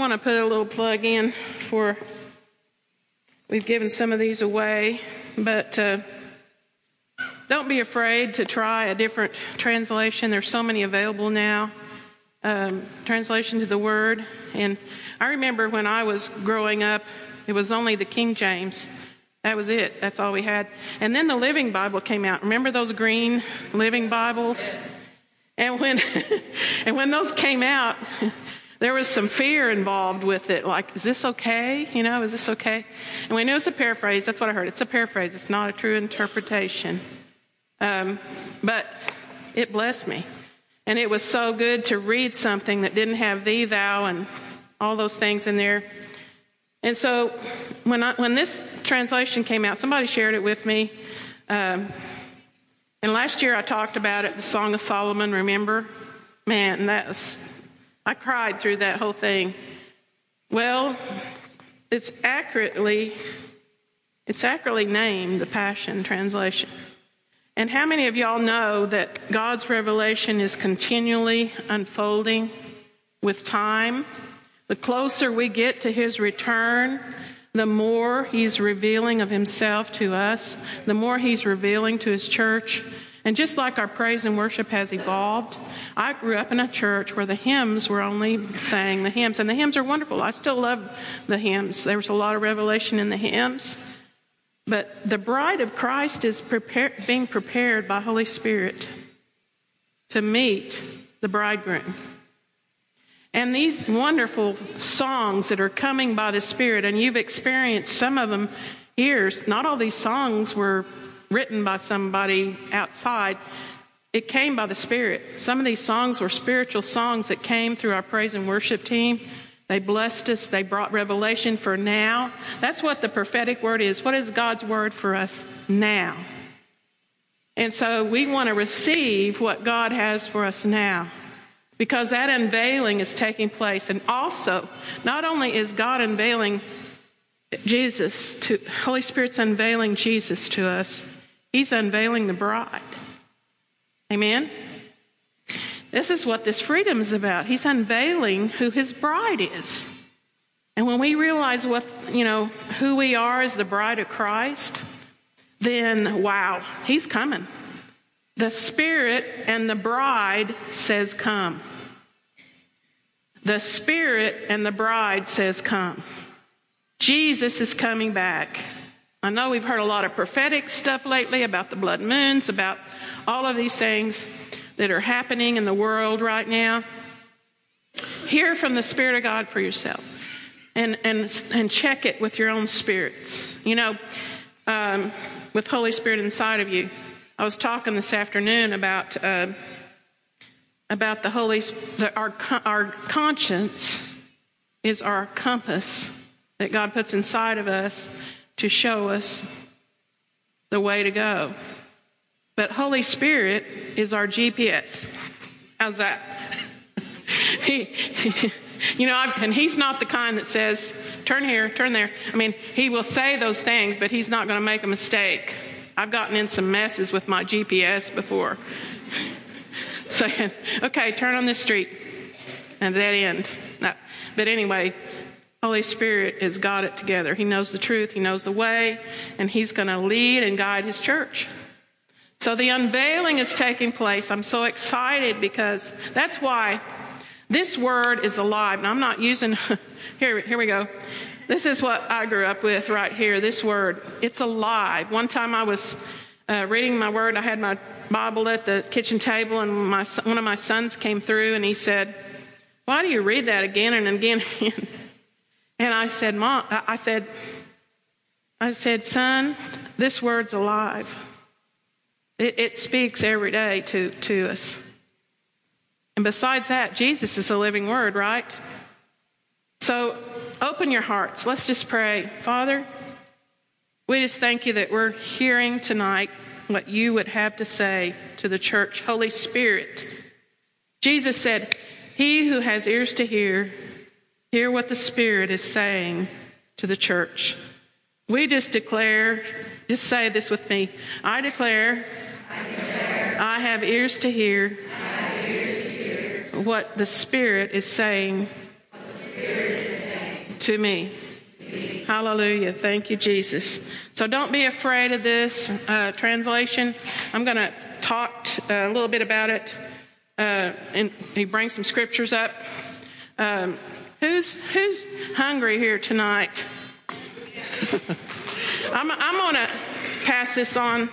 want to put a little plug in for. We've given some of these away, but uh, don't be afraid to try a different translation. There's so many available now. Um, translation to the Word, and I remember when I was growing up, it was only the King James. That was it. That's all we had. And then the Living Bible came out. Remember those green Living Bibles? And when and when those came out, there was some fear involved with it. Like, is this okay? You know, is this okay? And we knew it's a paraphrase. That's what I heard. It's a paraphrase. It's not a true interpretation. Um, but it blessed me. And it was so good to read something that didn't have thee, thou, and all those things in there. And so when, I, when this translation came out, somebody shared it with me. Um, and last year I talked about it, the Song of Solomon, remember? Man, that I cried through that whole thing. Well, it's accurately, it's accurately named the Passion Translation. And how many of y'all know that God's revelation is continually unfolding with time? The closer we get to his return, the more he's revealing of himself to us, the more he's revealing to his church. And just like our praise and worship has evolved, I grew up in a church where the hymns were only sang the hymns, and the hymns are wonderful. I still love the hymns. There was a lot of revelation in the hymns. But the bride of Christ is being prepared by Holy Spirit to meet the bridegroom. And these wonderful songs that are coming by the Spirit, and you've experienced some of them here. Not all these songs were written by somebody outside. It came by the Spirit. Some of these songs were spiritual songs that came through our praise and worship team. They blessed us. They brought revelation for now. That's what the prophetic word is. What is God's word for us now? And so we want to receive what God has for us now because that unveiling is taking place. And also, not only is God unveiling Jesus to, Holy Spirit's unveiling Jesus to us, He's unveiling the bride. Amen? This is what this freedom is about. He's unveiling who His bride is. And when we realize what, you know, who we are as the bride of Christ, then wow, He's coming. The Spirit and the bride says, Come. The Spirit and the bride says, Come. Jesus is coming back. I know we've heard a lot of prophetic stuff lately about the blood moons, about all of these things that are happening in the world right now. Hear from the Spirit of God for yourself and, and, and check it with your own spirits. You know, um, with Holy Spirit inside of you. I was talking this afternoon about uh, about the Holy the, our our conscience is our compass that God puts inside of us to show us the way to go. But Holy Spirit is our GPS. How's that? he, you know, and he's not the kind that says, turn here, turn there. I mean, he will say those things, but he's not going to make a mistake. I've gotten in some messes with my GPS before. Saying, okay, turn on this street. And that end. No. But anyway, Holy Spirit has got it together. He knows the truth, He knows the way, and He's going to lead and guide His church. So the unveiling is taking place. I'm so excited because that's why this word is alive. Now, I'm not using, here, here we go. This is what I grew up with right here, this word. It's alive. One time I was uh, reading my word, I had my Bible at the kitchen table, and my, one of my sons came through and he said, Why do you read that again and again and again? and I said, Mom, I said, I said, Son, this word's alive. It, it speaks every day to, to us. And besides that, Jesus is a living word, right? So open your hearts. Let's just pray. Father, we just thank you that we're hearing tonight what you would have to say to the church. Holy Spirit, Jesus said, He who has ears to hear, hear what the Spirit is saying to the church. We just declare, just say this with me. I declare, I, declare, I have ears to hear, ears to hear what the Spirit is saying to me. Hallelujah. Thank you, Jesus. So don't be afraid of this uh, translation. I'm going to talk uh, a little bit about it. Uh, and he brings some scriptures up. Um, who's who's hungry here tonight? I'm, I'm to pass this on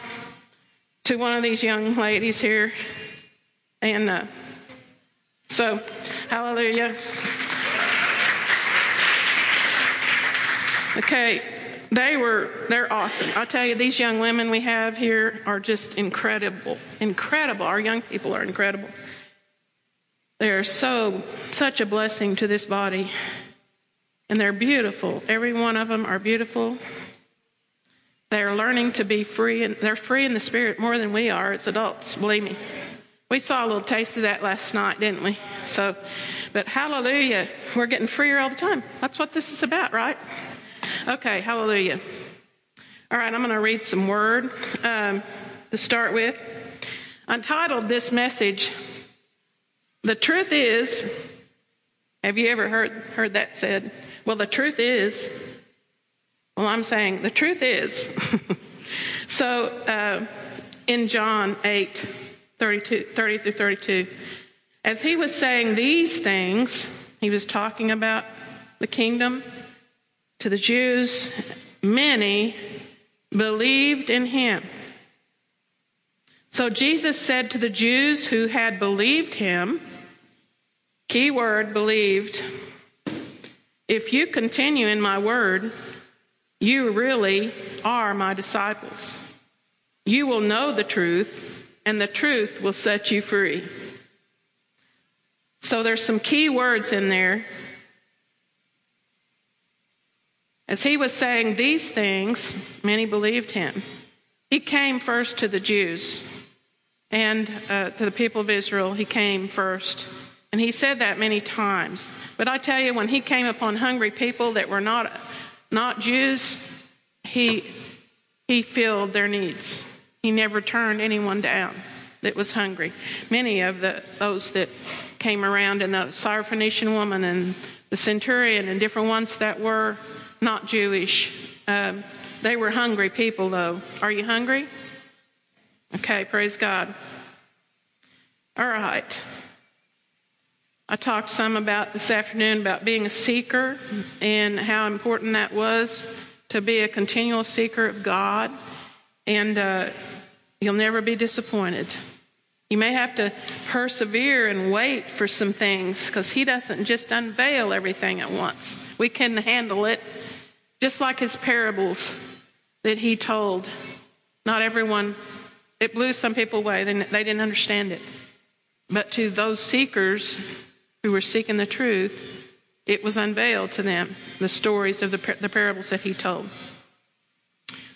to one of these young ladies here. And uh, so, hallelujah. Okay, they were, they're awesome. I tell you, these young women we have here are just incredible. Incredible. Our young people are incredible. They are so, such a blessing to this body. And they're beautiful. Every one of them are beautiful. They're learning to be free, and they're free in the spirit more than we are as adults, believe me. We saw a little taste of that last night, didn't we? So, but hallelujah, we're getting freer all the time. That's what this is about, right? Okay, hallelujah. All right, I'm going to read some word um, to start with. I this message, The Truth Is. Have you ever heard, heard that said? Well, the truth is. Well, I'm saying the truth is. so uh, in John 8, 32, 30 through 32, as he was saying these things, he was talking about the kingdom to the Jews, many believed in him. So Jesus said to the Jews who had believed him, key word believed, if you continue in my word, you really are my disciples. You will know the truth, and the truth will set you free. So there's some key words in there As he was saying these things, many believed him. He came first to the Jews and uh, to the people of Israel. He came first. And he said that many times. But I tell you, when he came upon hungry people that were not, not Jews, he, he filled their needs. He never turned anyone down that was hungry. Many of the, those that came around, and the Syrophoenician woman and the centurion, and different ones that were not Jewish. Um, they were hungry people, though. Are you hungry? Okay, praise God. All right. I talked some about this afternoon about being a seeker and how important that was to be a continual seeker of God. And uh, you'll never be disappointed. You may have to persevere and wait for some things because He doesn't just unveil everything at once. We can handle it just like his parables that he told. Not everyone, it blew some people away. They, they didn't understand it. But to those seekers who were seeking the truth, it was unveiled to them, the stories of the, the parables that he told.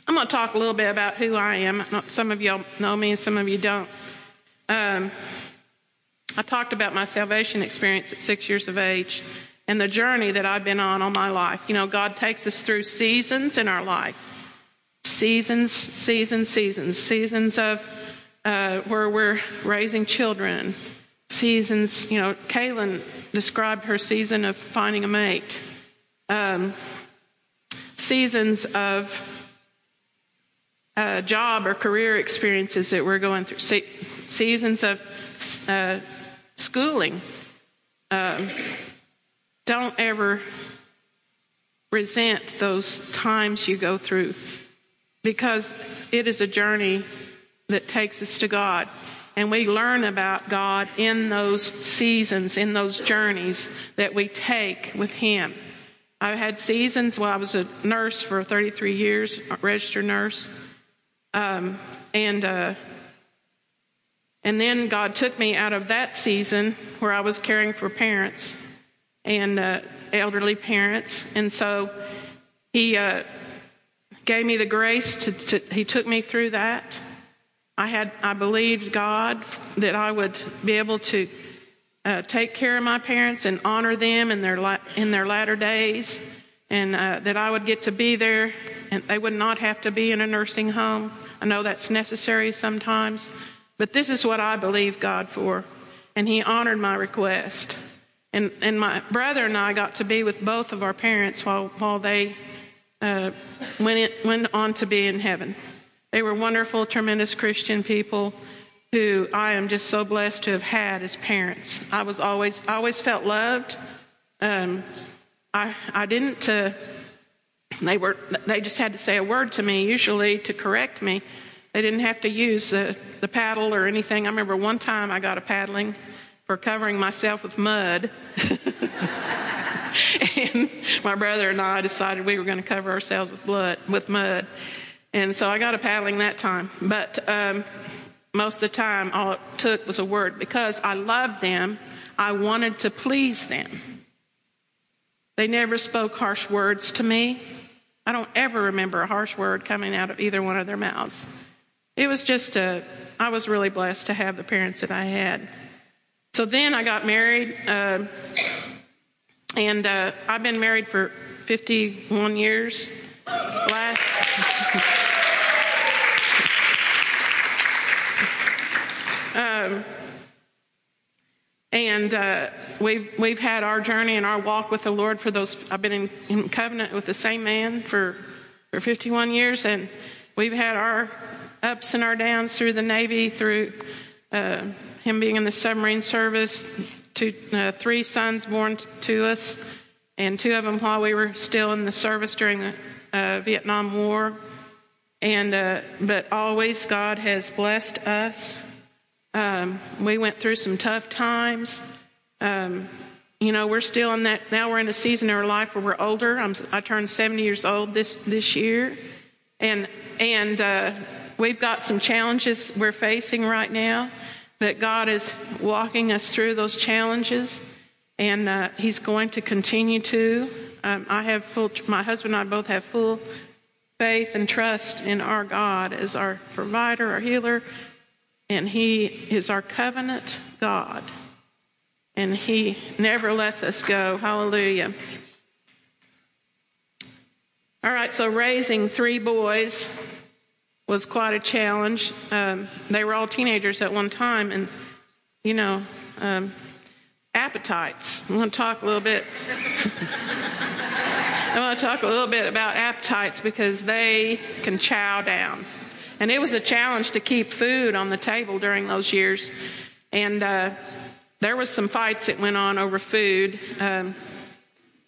I'm going to talk a little bit about who I am. Some of y'all know me and some of you don't. Um, I talked about my salvation experience at six years of age and the journey that I've been on all my life. You know, God takes us through seasons in our life seasons, seasons, seasons, seasons of uh, where we're raising children, seasons, you know, Kaylin described her season of finding a mate, um, seasons of uh, job or career experiences that we're going through, Se- seasons of uh, schooling. Um, don't ever resent those times you go through because it is a journey that takes us to God. And we learn about God in those seasons, in those journeys that we take with Him. I've had seasons while I was a nurse for 33 years, registered nurse. Um, and, uh, and then God took me out of that season where I was caring for parents and uh, elderly parents. And so he uh, gave me the grace to, to, he took me through that. I had, I believed God that I would be able to uh, take care of my parents and honor them in their, in their latter days, and uh, that I would get to be there and they would not have to be in a nursing home. I know that's necessary sometimes, but this is what I believe God for. And he honored my request. And, and my brother and I got to be with both of our parents while, while they uh, went, in, went on to be in heaven. They were wonderful, tremendous Christian people who I am just so blessed to have had as parents. I was always, I always felt loved. Um, I, I didn't, uh, they were, they just had to say a word to me, usually to correct me. They didn't have to use uh, the paddle or anything. I remember one time I got a paddling for covering myself with mud. and my brother and I decided we were going to cover ourselves with blood, with mud. And so I got a paddling that time. But um, most of the time, all it took was a word because I loved them. I wanted to please them. They never spoke harsh words to me. I don't ever remember a harsh word coming out of either one of their mouths. It was just a, I was really blessed to have the parents that I had. So then I got married, uh, and uh, I've been married for 51 years. Last. Um, and uh, we've we've had our journey and our walk with the Lord for those. I've been in, in covenant with the same man for for 51 years, and we've had our ups and our downs through the Navy, through uh, him being in the submarine service, two, uh, three sons born to us, and two of them while we were still in the service during the uh, Vietnam War. And uh, but always God has blessed us. Um, we went through some tough times. Um, you know, we're still in that. Now we're in a season in our life where we're older. I'm, i turned 70 years old this this year, and and uh, we've got some challenges we're facing right now. But God is walking us through those challenges, and uh, He's going to continue to. Um, I have full. My husband and I both have full faith and trust in our God as our provider, our healer, and He is our covenant God, and He never lets us go. Hallelujah. All right, so raising three boys was quite a challenge. Um, they were all teenagers at one time, and you know, um, appetites. I want to talk a little bit. I want to talk a little bit about appetites because they can chow down, and it was a challenge to keep food on the table during those years, and uh, there was some fights that went on over food. Um,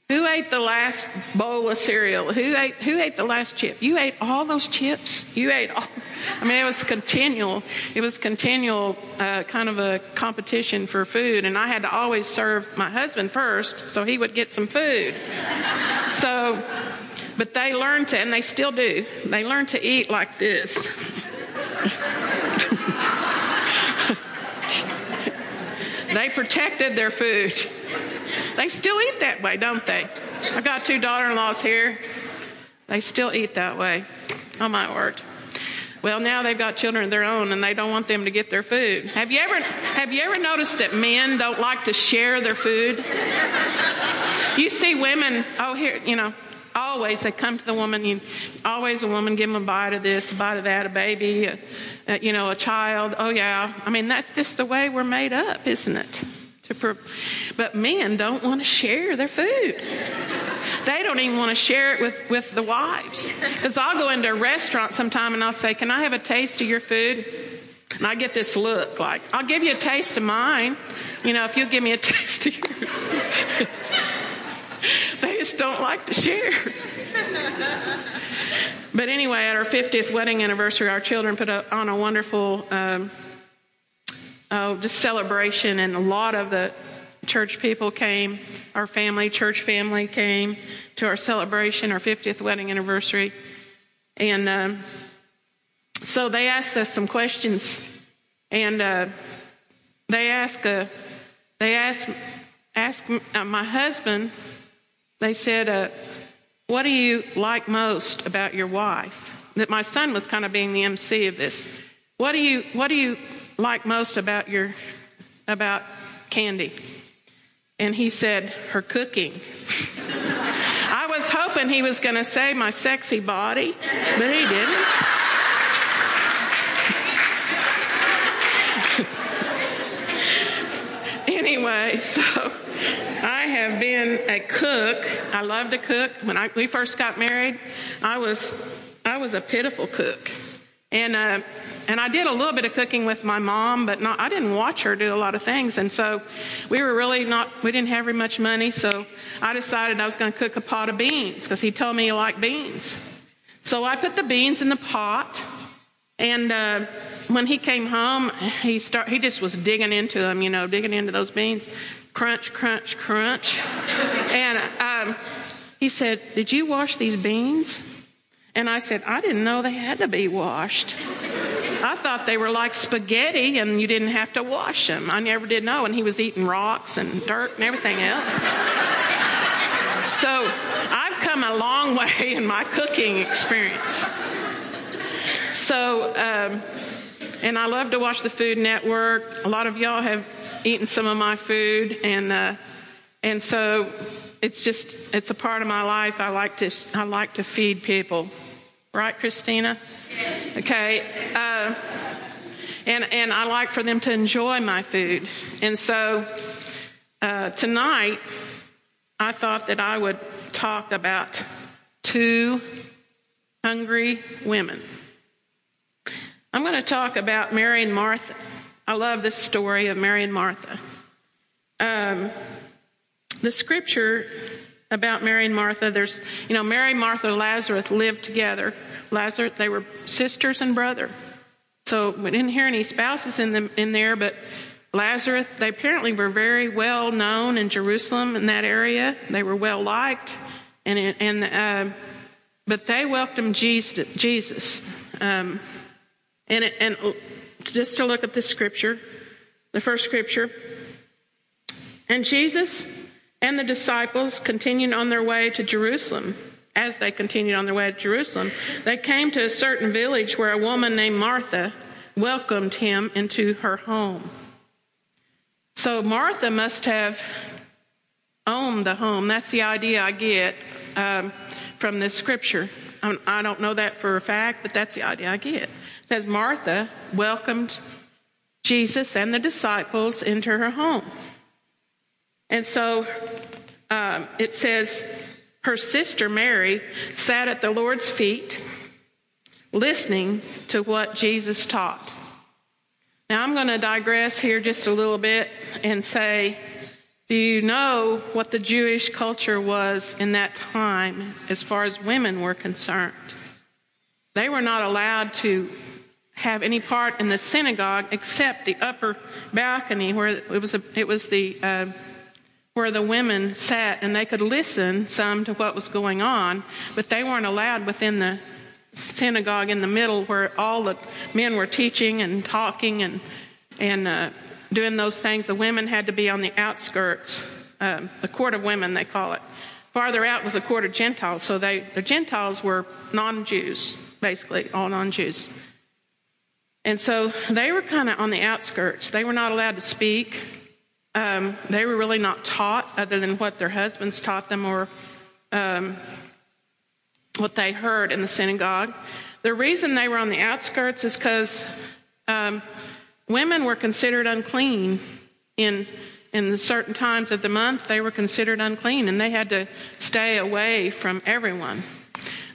who ate the last bowl of cereal? Who ate who ate the last chip? You ate all those chips. You ate all. I mean, it was continual. It was continual, uh, kind of a competition for food, and I had to always serve my husband first, so he would get some food. So, but they learned to, and they still do. They learn to eat like this. they protected their food. They still eat that way, don't they? I've got two daughter in laws here. They still eat that way. Oh, my word. Well, now they've got children of their own and they don't want them to get their food. Have you ever, have you ever noticed that men don't like to share their food? You see women, oh, here, you know, always they come to the woman, you, always a woman give them a bite of this, a bite of that, a baby, a, a, you know, a child. Oh, yeah. I mean, that's just the way we're made up, isn't it? But men don't want to share their food. They don't even want to share it with, with the wives. Because I'll go into a restaurant sometime and I'll say, Can I have a taste of your food? And I get this look like, I'll give you a taste of mine. You know, if you'll give me a taste of yours. they just don't like to share. but anyway, at our 50th wedding anniversary, our children put on a wonderful um, oh, just celebration, and a lot of the church people came. Our family, church family, came to our celebration, our 50th wedding anniversary, and um, so they asked us some questions, and uh, they asked uh, they asked asked uh, my husband. They said, uh, "What do you like most about your wife?" That my son was kind of being the MC of this. What do you What do you like most about your about Candy? And he said, her cooking. I was hoping he was going to say my sexy body, but he didn't. anyway, so I have been a cook. I love to cook. When I, we first got married, I was I was a pitiful cook, and uh, and I did a little bit of cooking with my mom, but not. I didn't watch her do a lot of things, and so we were really not. We didn't have very much money, so I decided I was going to cook a pot of beans because he told me he liked beans. So I put the beans in the pot, and uh, when he came home, he start he just was digging into them, you know, digging into those beans, crunch, crunch, crunch, and um, he said, "Did you wash these beans?" And I said, "I didn't know they had to be washed." I thought they were like spaghetti and you didn't have to wash them. I never did know. And he was eating rocks and dirt and everything else. so I've come a long way in my cooking experience. So, um, and I love to watch the Food Network. A lot of y'all have eaten some of my food, and uh, and so it's just it's a part of my life. I like to I like to feed people, right, Christina? Okay, uh, and and I like for them to enjoy my food, and so uh, tonight I thought that I would talk about two hungry women. I'm going to talk about Mary and Martha. I love this story of Mary and Martha. Um, the scripture about Mary and Martha, there's, you know, Mary, Martha, Lazarus lived together. Lazarus, they were sisters and brother. So we didn't hear any spouses in, them, in there, but Lazarus, they apparently were very well known in Jerusalem in that area. They were well liked, and and uh, but they welcomed Jesus. Jesus. Um, and, and just to look at the scripture, the first scripture. And Jesus and the disciples continued on their way to Jerusalem. As they continued on their way to Jerusalem, they came to a certain village where a woman named Martha welcomed him into her home. So Martha must have owned the home. That's the idea I get um, from this scripture. I don't know that for a fact, but that's the idea I get says Martha welcomed Jesus and the disciples into her home. And so um, it says her sister Mary sat at the Lord's feet listening to what Jesus taught. Now I'm going to digress here just a little bit and say, do you know what the Jewish culture was in that time as far as women were concerned? They were not allowed to have any part in the synagogue except the upper balcony where it was a, it was the uh, where the women sat and they could listen some to what was going on, but they weren't allowed within the synagogue in the middle where all the men were teaching and talking and and uh, doing those things. The women had to be on the outskirts, uh, the court of women they call it. Farther out was the court of Gentiles, so they the Gentiles were non-Jews, basically all non-Jews. And so they were kind of on the outskirts. They were not allowed to speak. Um, they were really not taught other than what their husbands taught them or um, what they heard in the synagogue. The reason they were on the outskirts is because um, women were considered unclean in in certain times of the month. They were considered unclean, and they had to stay away from everyone.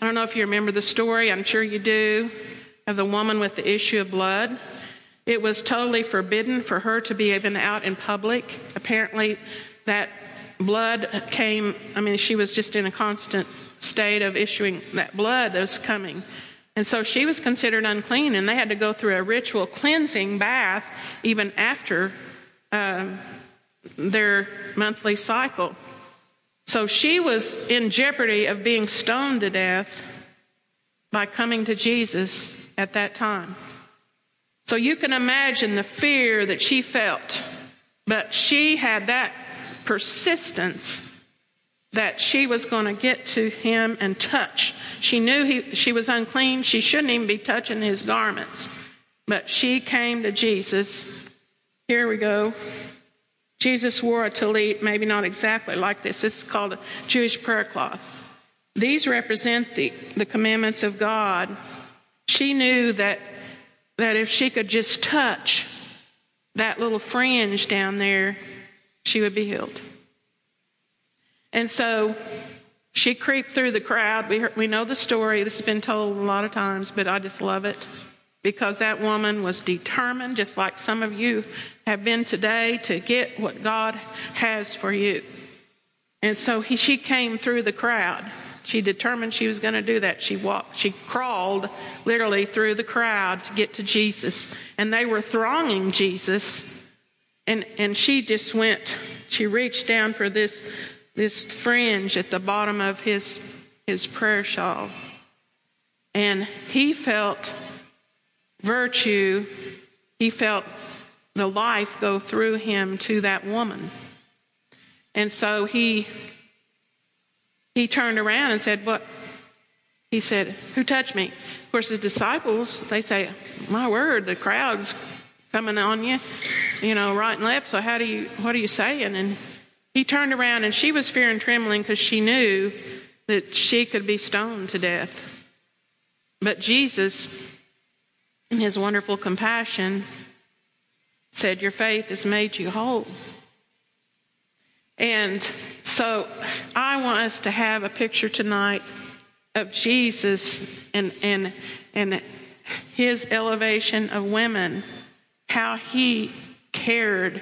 I don't know if you remember the story. I'm sure you do of the woman with the issue of blood. It was totally forbidden for her to be even out in public. Apparently, that blood came, I mean, she was just in a constant state of issuing that blood that was coming. And so she was considered unclean, and they had to go through a ritual cleansing bath even after um, their monthly cycle. So she was in jeopardy of being stoned to death by coming to Jesus at that time. So you can imagine the fear that she felt, but she had that persistence that she was going to get to him and touch. She knew he, she was unclean. She shouldn't even be touching his garments. But she came to Jesus. Here we go. Jesus wore a tallit, maybe not exactly like this. This is called a Jewish prayer cloth. These represent the, the commandments of God she knew that, that if she could just touch that little fringe down there, she would be healed. And so she creeped through the crowd. We, heard, we know the story. This has been told a lot of times, but I just love it because that woman was determined, just like some of you have been today, to get what God has for you. And so he, she came through the crowd. She determined she was going to do that. She walked, she crawled literally through the crowd to get to Jesus. And they were thronging Jesus. And, and she just went, she reached down for this, this fringe at the bottom of his, his prayer shawl. And he felt virtue, he felt the life go through him to that woman. And so he he turned around and said, What? He said, Who touched me? Of course, his disciples, they say, My word, the crowd's coming on you, you know, right and left. So, how do you, what are you saying? And he turned around and she was fear and trembling because she knew that she could be stoned to death. But Jesus, in his wonderful compassion, said, Your faith has made you whole. And so I want us to have a picture tonight of Jesus and, and, and his elevation of women, how he cared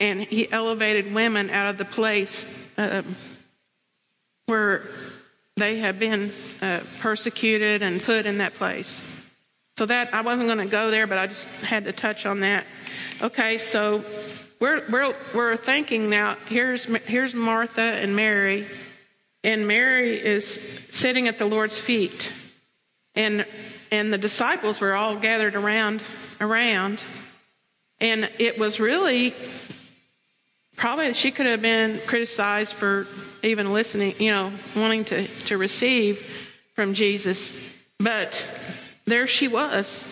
and he elevated women out of the place uh, where they had been uh, persecuted and put in that place. So that I wasn't going to go there, but I just had to touch on that. Okay, so we're, we're, we're thinking now, here's, here's Martha and Mary, and Mary is sitting at the Lord's feet. And, and the disciples were all gathered around, around. And it was really, probably she could have been criticized for even listening, you know, wanting to, to receive from Jesus. But there she was.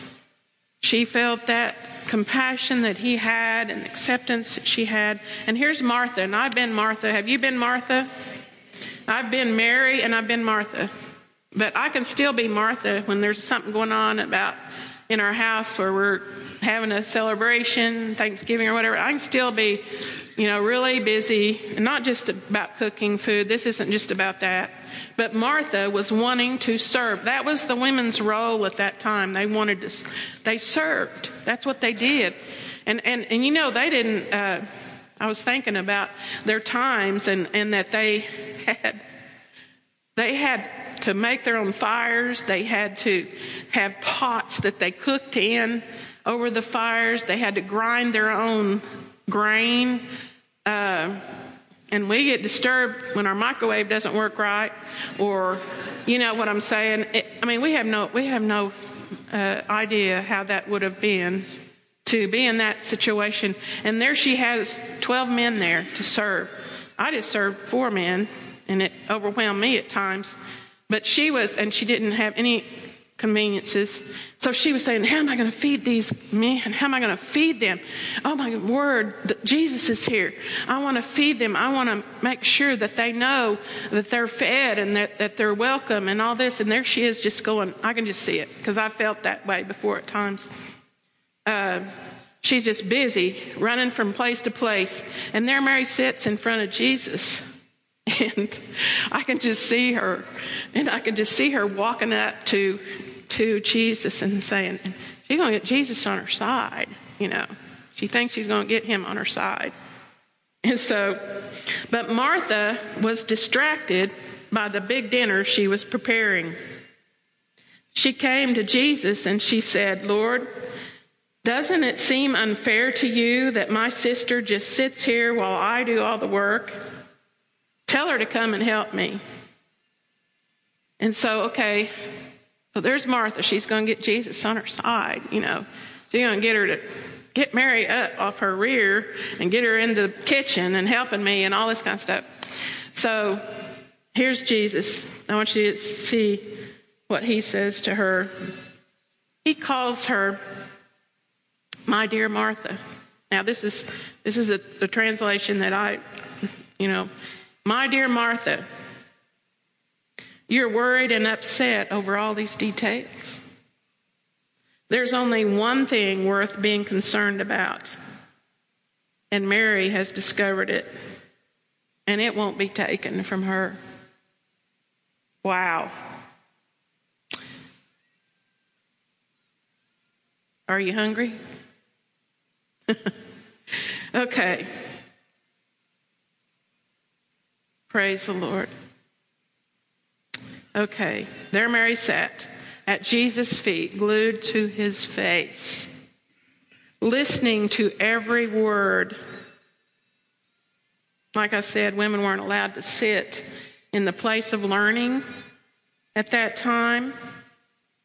She felt that compassion that he had and acceptance that she had. And here's Martha, and I've been Martha. Have you been Martha? I've been Mary and I've been Martha. But I can still be Martha when there's something going on about in our house where we're having a celebration, Thanksgiving or whatever. I can still be, you know, really busy, and not just about cooking food. This isn't just about that. But Martha was wanting to serve. That was the women's role at that time. They wanted to, they served. That's what they did. And, and, and you know, they didn't, uh, I was thinking about their times and, and that they had, they had to make their own fires. They had to have pots that they cooked in over the fires. They had to grind their own grain. Uh, and we get disturbed when our microwave doesn't work right, or you know what I'm saying. It, I mean, we have no we have no uh, idea how that would have been to be in that situation. And there she has 12 men there to serve. I just served four men, and it overwhelmed me at times. But she was, and she didn't have any conveniences. So she was saying, How am I going to feed these men? How am I going to feed them? Oh my word, Jesus is here. I want to feed them. I want to make sure that they know that they're fed and that, that they're welcome and all this. And there she is just going, I can just see it because I felt that way before at times. Uh, she's just busy running from place to place. And there Mary sits in front of Jesus. And I can just see her, and I can just see her walking up to to Jesus and saying, she's going to get Jesus on her side, you know. She thinks she's going to get him on her side. And so, but Martha was distracted by the big dinner she was preparing. She came to Jesus and she said, Lord, doesn't it seem unfair to you that my sister just sits here while I do all the work? Tell her to come and help me. And so, okay, so there's Martha. She's going to get Jesus on her side, you know. She's going to get her to get Mary up off her rear and get her in the kitchen and helping me and all this kind of stuff. So here's Jesus. I want you to see what he says to her. He calls her my dear Martha. Now this is this is a, translation that I, you know, my dear Martha. You're worried and upset over all these details. There's only one thing worth being concerned about, and Mary has discovered it. and it won't be taken from her. Wow. Are you hungry? okay. Praise the Lord. Okay, there Mary sat at Jesus' feet, glued to his face, listening to every word. Like I said, women weren't allowed to sit in the place of learning at that time.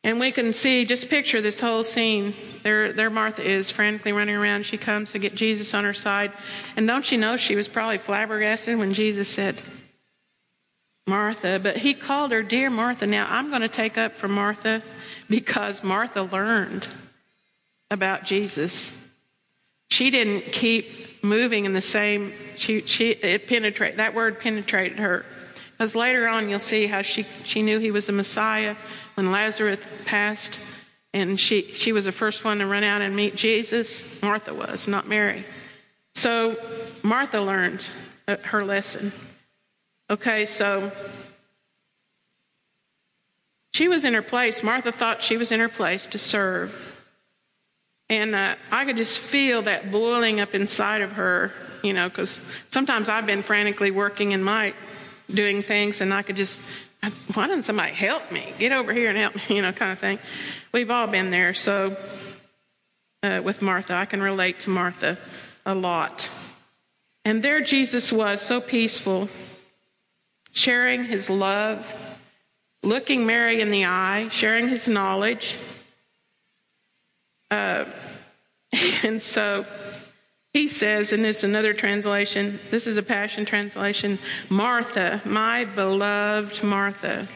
And we can see, just picture this whole scene. There, there Martha is frantically running around. She comes to get Jesus on her side. And don't you know she was probably flabbergasted when Jesus said, Martha, but he called her dear Martha. Now I'm going to take up for Martha because Martha learned about Jesus. She didn't keep moving in the same, she, she, it penetrated, that word penetrated her. Because later on you'll see how she, she knew he was the Messiah when Lazarus passed and she, she was the first one to run out and meet Jesus. Martha was, not Mary. So Martha learned uh, her lesson. Okay, so she was in her place. Martha thought she was in her place to serve. And uh, I could just feel that boiling up inside of her, you know, because sometimes I've been frantically working in my doing things, and I could just, why doesn't somebody help me? Get over here and help me, you know, kind of thing. We've all been there. So uh, with Martha, I can relate to Martha a lot. And there Jesus was, so peaceful, sharing his love, looking Mary in the eye, sharing his knowledge. Uh, and so he says, and this is another translation, this is a Passion translation Martha, my beloved Martha,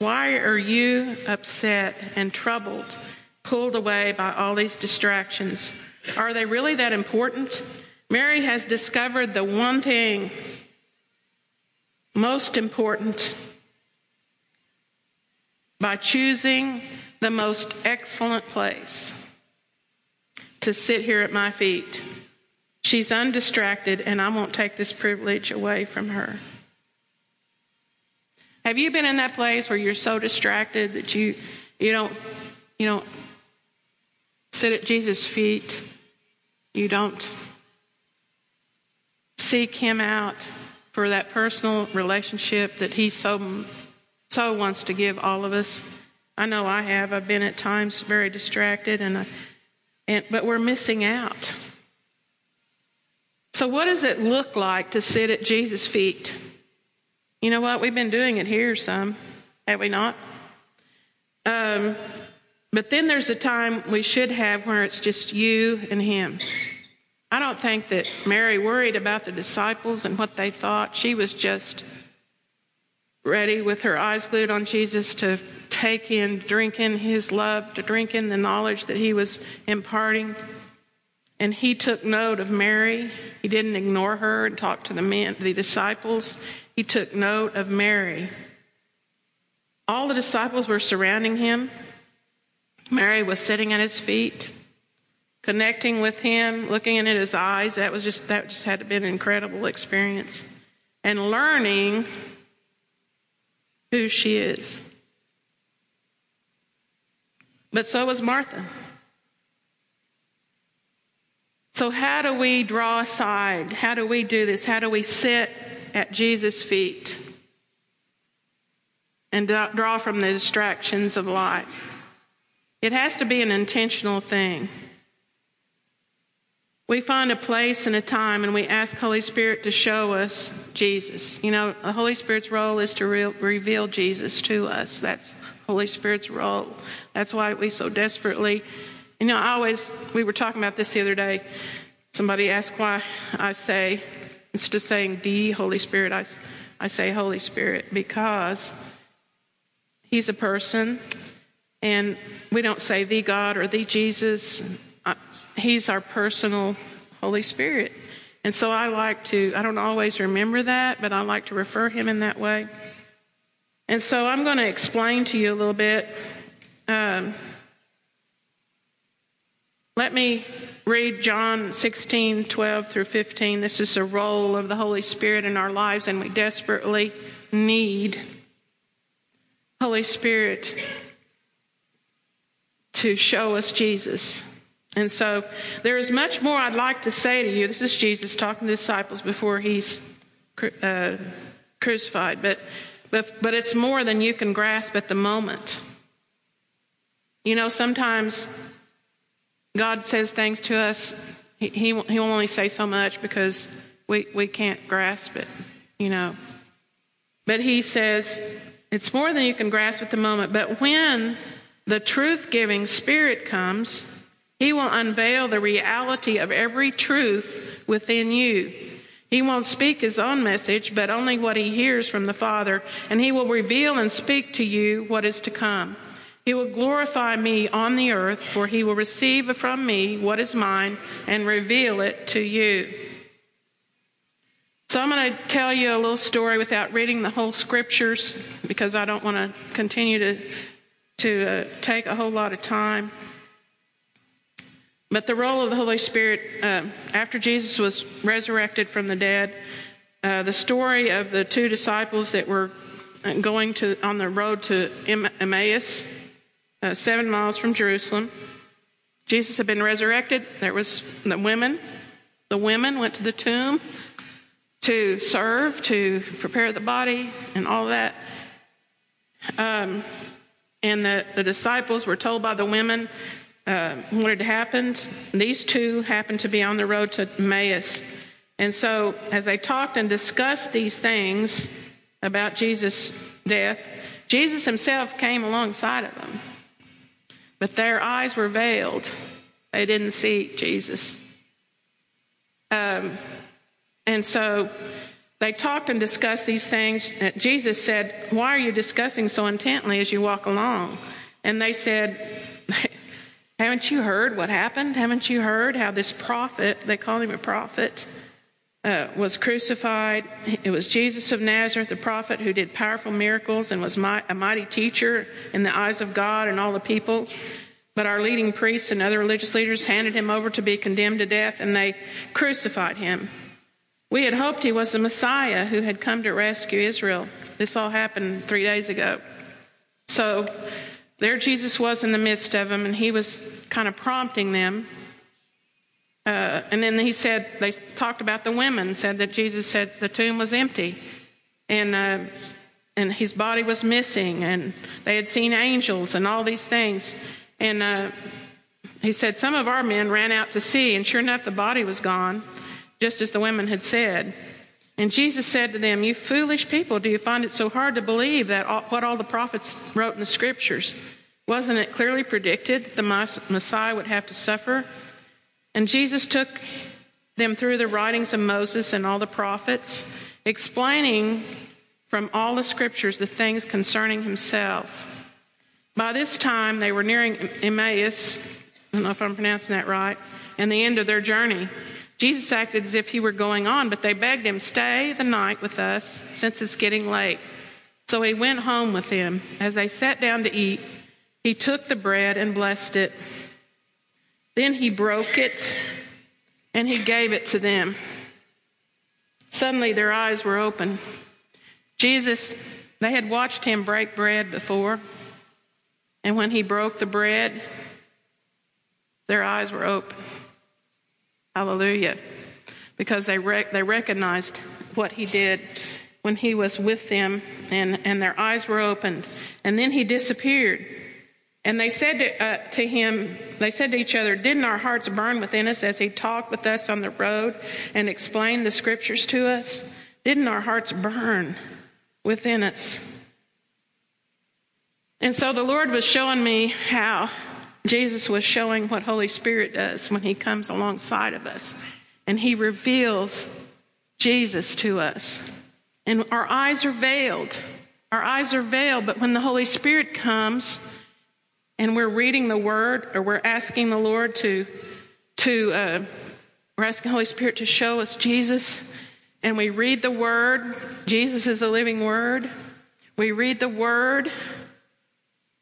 why are you upset and troubled, pulled away by all these distractions? Are they really that important? Mary has discovered the one thing most important by choosing the most excellent place to sit here at my feet. She's undistracted, and I won't take this privilege away from her. Have you been in that place where you're so distracted that you you don't you don't sit at Jesus' feet? You don't seek him out for that personal relationship that He so, so wants to give all of us. I know I have. I've been at times very distracted, and, I, and but we're missing out. So, what does it look like to sit at Jesus' feet? You know what? We've been doing it here some, have we not? Um, but then there's a time we should have where it's just you and Him. I don't think that Mary worried about the disciples and what they thought. She was just ready with her eyes glued on Jesus to take in, drink in his love, to drink in the knowledge that he was imparting. And he took note of Mary. He didn't ignore her and talk to the men, the disciples. He took note of Mary. All the disciples were surrounding him. Mary was sitting at his feet connecting with him, looking into his eyes. That was just that just had to be an incredible experience. And learning who she is. But so was Martha. So, how do we draw aside? How do we do this? How do we sit at Jesus' feet and draw from the distractions of life? It has to be an intentional thing. We find a place and a time and we ask Holy Spirit to show us Jesus. You know, the Holy Spirit's role is to re- reveal Jesus to us. That's Holy Spirit's role. That's why we so desperately, you know, I always, we were talking about this the other day. Somebody asked why I say, instead of saying the Holy Spirit, I, I say Holy Spirit because He's a person and we don't say the God or the Jesus. He's our personal Holy Spirit. And so I like to, I don't always remember that, but I like to refer him in that way. And so I'm going to explain to you a little bit. Um, let me read John 16, 12 through 15. This is the role of the Holy Spirit in our lives, and we desperately need Holy Spirit to show us Jesus. And so there is much more I'd like to say to you. This is Jesus talking to the disciples before he's uh, crucified, but, but, but it's more than you can grasp at the moment. You know, sometimes God says things to us, he, he, he will only say so much because we, we can't grasp it, you know. But he says, it's more than you can grasp at the moment. But when the truth giving Spirit comes, he will unveil the reality of every truth within you. He won't speak his own message, but only what he hears from the Father, and he will reveal and speak to you what is to come. He will glorify me on the earth, for he will receive from me what is mine and reveal it to you. So I'm going to tell you a little story without reading the whole scriptures because I don't want to continue to to uh, take a whole lot of time. But the role of the Holy Spirit uh, after Jesus was resurrected from the dead, uh, the story of the two disciples that were going to on the road to Emmaus, uh, seven miles from Jerusalem. Jesus had been resurrected. There was the women. The women went to the tomb to serve, to prepare the body, and all that. Um, and the, the disciples were told by the women uh, what had happened. These two happened to be on the road to Emmaus. And so, as they talked and discussed these things about Jesus' death, Jesus himself came alongside of them. But their eyes were veiled, they didn't see Jesus. Um, and so they talked and discussed these things. Jesus said, Why are you discussing so intently as you walk along? And they said, Haven't you heard what happened? Haven't you heard how this prophet, they call him a prophet, uh, was crucified? It was Jesus of Nazareth, the prophet who did powerful miracles and was my, a mighty teacher in the eyes of God and all the people. But our leading priests and other religious leaders handed him over to be condemned to death, and they crucified him. We had hoped he was the Messiah who had come to rescue Israel. This all happened three days ago. So there Jesus was in the midst of them, and he was kind of prompting them. Uh, and then he said, they talked about the women, said that Jesus said the tomb was empty. And, uh, and his body was missing, and they had seen angels and all these things. And uh, he said, Some of our men ran out to see, and sure enough, the body was gone just as the women had said. And Jesus said to them, You foolish people, do you find it so hard to believe that all, what all the prophets wrote in the scriptures? Wasn't it clearly predicted that the Messiah would have to suffer? And Jesus took them through the writings of Moses and all the prophets, explaining from all the scriptures the things concerning himself. By this time, they were nearing Emmaus. I don't know if I'm pronouncing that right, and the end of their journey. Jesus acted as if he were going on, but they begged him, Stay the night with us, since it's getting late. So he went home with them. As they sat down to eat, he took the bread and blessed it. Then he broke it and he gave it to them. Suddenly their eyes were open. Jesus, they had watched him break bread before, and when he broke the bread, their eyes were open. Hallelujah. Because they, rec- they recognized what he did when he was with them and, and their eyes were opened. And then he disappeared. And they said to, uh, to, him, they said to each other, Didn't our hearts burn within us as he talked with us on the road and explained the scriptures to us? Didn't our hearts burn within us? And so the Lord was showing me how Jesus was showing what Holy Spirit does when he comes alongside of us and he reveals Jesus to us. And our eyes are veiled. Our eyes are veiled, but when the Holy Spirit comes and we're reading the word or we're asking the Lord to to uh, we're asking Holy Spirit to show us Jesus and we read the word, Jesus is a living word. We read the word,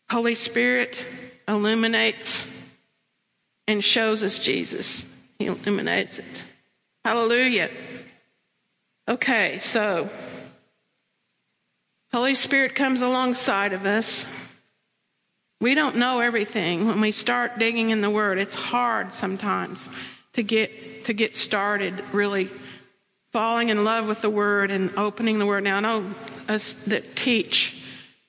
Holy Spirit illuminates and shows us Jesus. He illuminates it. Hallelujah. Okay, so Holy Spirit comes alongside of us. We don't know everything. When we start digging in the Word, it's hard sometimes to get to get started really falling in love with the Word and opening the Word. Now I know us that teach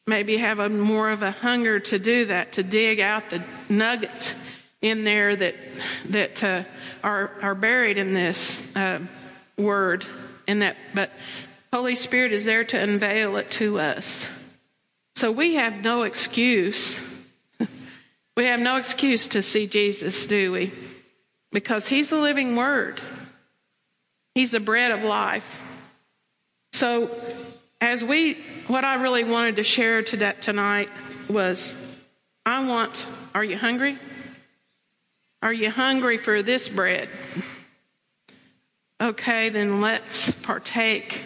maybe have a more of a hunger to do that, to dig out the nuggets in there that that uh, are are buried in this uh, word. And that, but Holy Spirit is there to unveil it to us. So we have no excuse. we have no excuse to see Jesus, do we? Because He's the living Word. He's the bread of life. So as we, what I really wanted to share to tonight was I want, are you hungry? Are you hungry for this bread? Okay, then let's partake.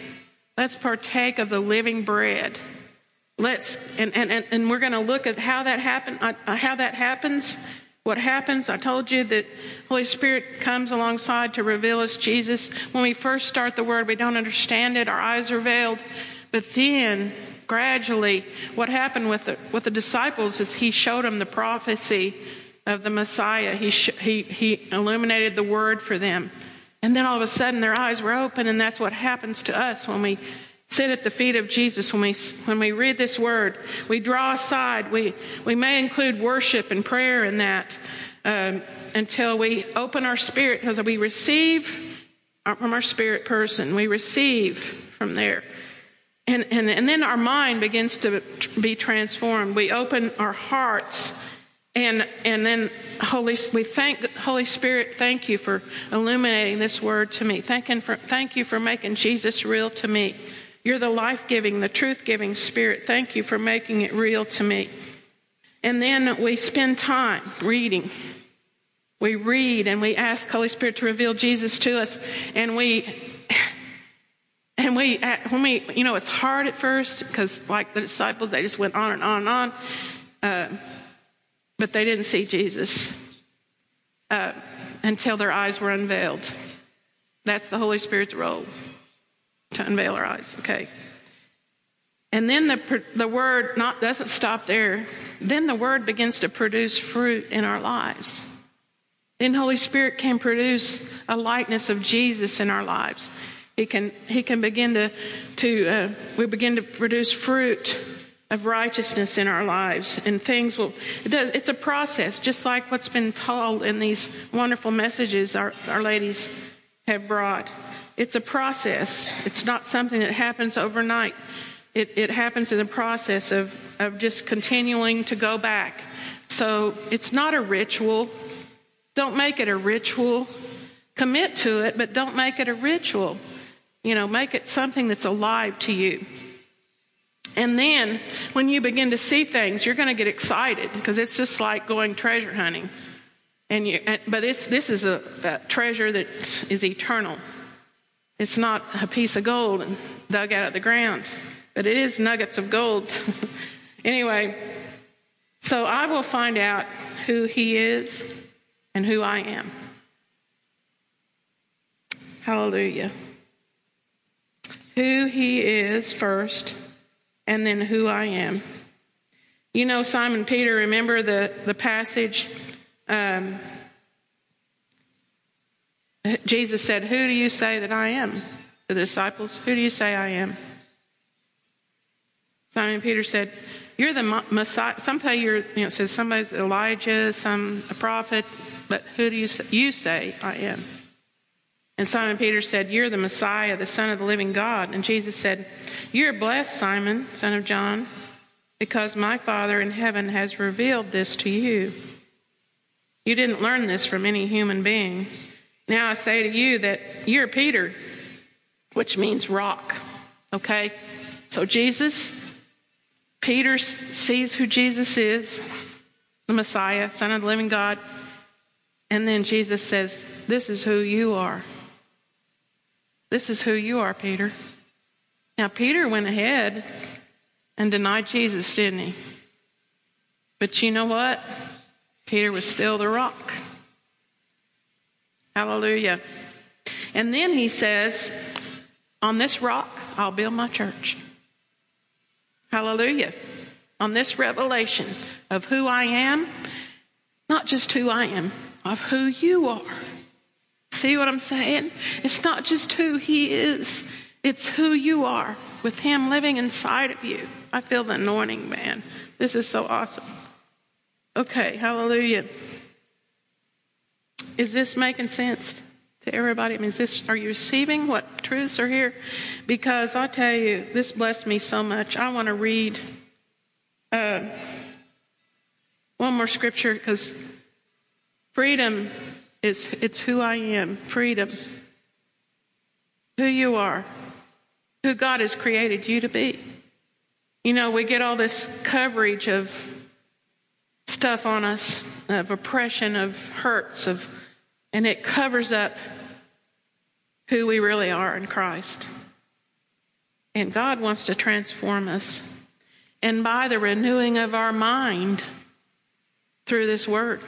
Let's partake of the living bread. Let's, and, and, and, we're going to look at how that happen, uh, how that happens. What happens? I told you that Holy Spirit comes alongside to reveal us Jesus. When we first start the word, we don't understand it. Our eyes are veiled. But then, gradually, what happened with the, with the disciples is he showed them the prophecy of the Messiah. He, sh- he, he illuminated the word for them. And then all of a sudden their eyes were open, and that's what happens to us when we sit at the feet of Jesus, when we, when we read this word. We draw aside. We, we may include worship and prayer in that um, until we open our spirit, because we receive from our spirit person. We receive from there. And, and, and then our mind begins to be transformed. We open our hearts and, and then Holy, we thank Holy Spirit, thank you for illuminating this word to me. Thank, for, thank you for making Jesus real to me. You're the life giving, the truth giving Spirit. Thank you for making it real to me. And then we spend time reading. We read and we ask Holy Spirit to reveal Jesus to us. And we and we, when we, you know, it's hard at first because, like the disciples, they just went on and on and on, uh, but they didn't see Jesus uh, until their eyes were unveiled. That's the Holy Spirit's role to unveil our eyes. Okay. And then the the word not doesn't stop there. Then the word begins to produce fruit in our lives. Then Holy Spirit can produce a likeness of Jesus in our lives. He can, he can begin to, to uh, we begin to produce fruit of righteousness in our lives and things will it does it's a process just like what's been told in these wonderful messages our, our ladies have brought. It's a process. It's not something that happens overnight. It, it happens in the process of, of just continuing to go back. So it's not a ritual. Don't make it a ritual. Commit to it but don't make it a ritual you know, make it something that's alive to you. And then when you begin to see things, you're going to get excited because it's just like going treasure hunting. And you, but it's, this is a, a treasure that is eternal. It's not a piece of gold dug out of the ground, but it is nuggets of gold. anyway, so I will find out who he is and who I am. Hallelujah who he is first, and then who I am. You know, Simon Peter, remember the, the passage? Um, Jesus said, Who do you say that I am? The disciples, Who do you say I am? Simon Peter said, You're the Messiah. Some say you're, you know, says somebody's Elijah, some a prophet, but who do you say, you say I am? And Simon Peter said, You're the Messiah, the Son of the living God. And Jesus said, You're blessed, Simon, son of John, because my Father in heaven has revealed this to you. You didn't learn this from any human being. Now I say to you that you're Peter, which means rock. Okay? So Jesus, Peter sees who Jesus is, the Messiah, Son of the living God. And then Jesus says, This is who you are. This is who you are, Peter. Now, Peter went ahead and denied Jesus, didn't he? But you know what? Peter was still the rock. Hallelujah. And then he says, On this rock, I'll build my church. Hallelujah. On this revelation of who I am, not just who I am, of who you are. See what I'm saying? It's not just who he is, it's who you are with him living inside of you. I feel the anointing, man. This is so awesome. Okay, hallelujah. Is this making sense to everybody? I mean, is this, are you receiving what truths are here? Because I tell you, this blessed me so much. I want to read uh, one more scripture because freedom is it's who I am. Freedom, who you are, who God has created you to be. You know, we get all this coverage of stuff on us, of oppression, of hurts, of and it covers up who we really are in Christ. And God wants to transform us. And by the renewing of our mind through this word,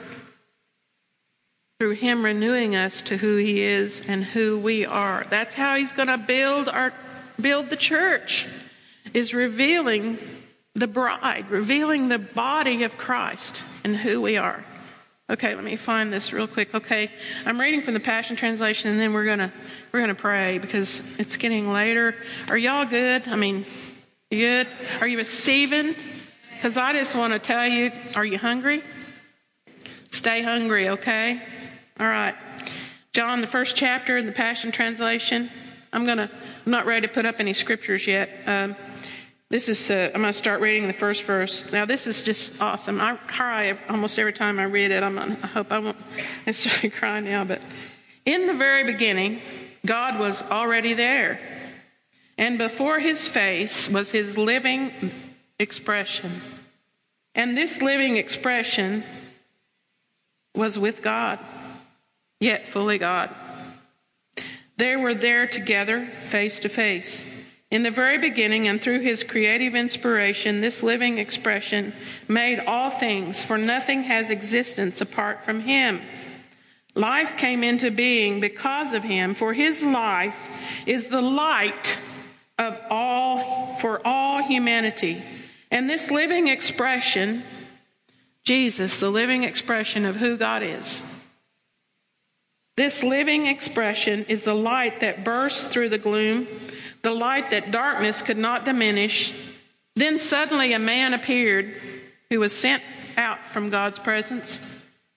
through Him renewing us to who He is and who we are. That's how He's going to build our build the church. Is revealing the bride, revealing the body of Christ and who we are. Okay, let me find this real quick. Okay, I'm reading from the Passion Translation, and then we're gonna we're gonna pray because it's getting later. Are y'all good? I mean, you good? Are you receiving? Because I just want to tell you, are you hungry? Stay hungry, okay? All right. John, the first chapter in the Passion Translation. I'm gonna. I'm not ready to put up any scriptures yet. Um, this is, uh, I'm going to start reading the first verse. Now, this is just awesome. I cry almost every time I read it. I'm, I hope I won't necessarily cry now, but in the very beginning, God was already there. And before his face was his living expression. And this living expression was with God, yet fully God. They were there together, face to face. In the very beginning and through his creative inspiration, this living expression made all things, for nothing has existence apart from him. Life came into being because of him, for his life is the light of all for all humanity. And this living expression, Jesus, the living expression of who God is. This living expression is the light that bursts through the gloom the light that darkness could not diminish. Then suddenly a man appeared who was sent out from God's presence.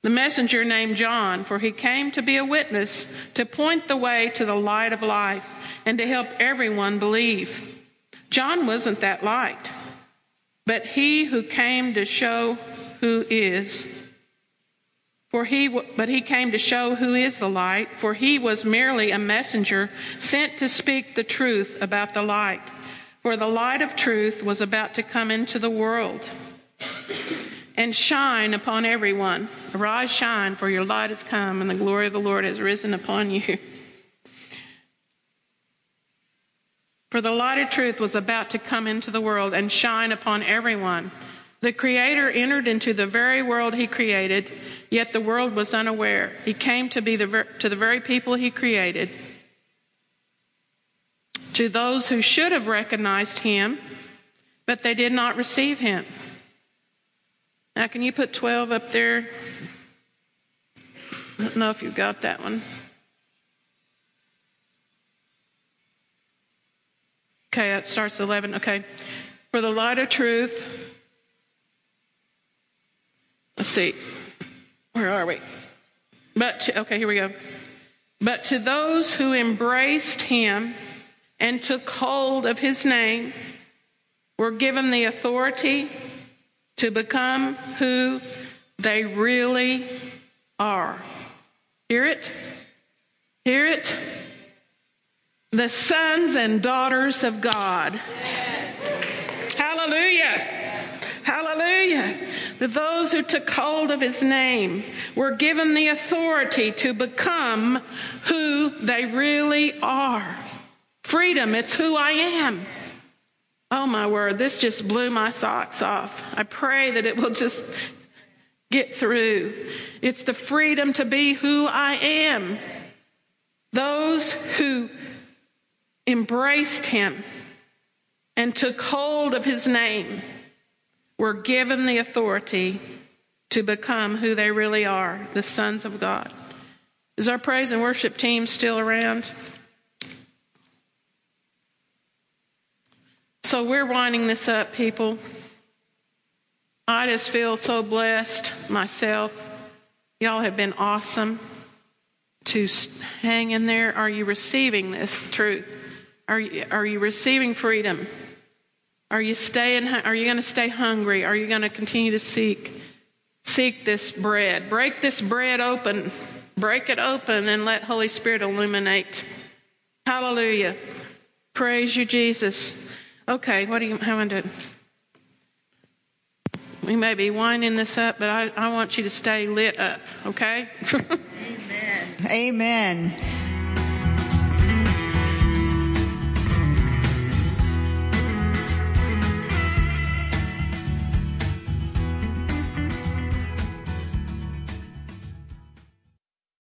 The messenger named John, for he came to be a witness, to point the way to the light of life, and to help everyone believe. John wasn't that light, but he who came to show who is. For he, but he came to show who is the light, for he was merely a messenger sent to speak the truth about the light. For the light of truth was about to come into the world and shine upon everyone. Arise, shine, for your light has come, and the glory of the Lord has risen upon you. For the light of truth was about to come into the world and shine upon everyone. The Creator entered into the very world He created Yet the world was unaware. He came to be the, to the very people he created. To those who should have recognized him, but they did not receive him. Now, can you put 12 up there? I don't know if you've got that one. Okay, that starts 11. Okay. For the light of truth. Let's see. Where are we? But to, okay, here we go. But to those who embraced him and took hold of his name were given the authority to become who they really are. Hear it? Hear it? The sons and daughters of God. Hallelujah. Hallelujah. Those who took hold of his name were given the authority to become who they really are. Freedom, it's who I am. Oh my word, this just blew my socks off. I pray that it will just get through. It's the freedom to be who I am. Those who embraced him and took hold of his name were given the authority to become who they really are the sons of God. Is our praise and worship team still around? So we're winding this up, people. I just feel so blessed myself. Y'all have been awesome to hang in there. Are you receiving this truth? Are you, are you receiving freedom? Are you staying? Are you going to stay hungry? Are you going to continue to seek seek this bread? Break this bread open. Break it open and let Holy Spirit illuminate. Hallelujah. Praise you, Jesus. Okay, what do you how do? We may be winding this up, but I, I want you to stay lit up, okay? Amen. Amen.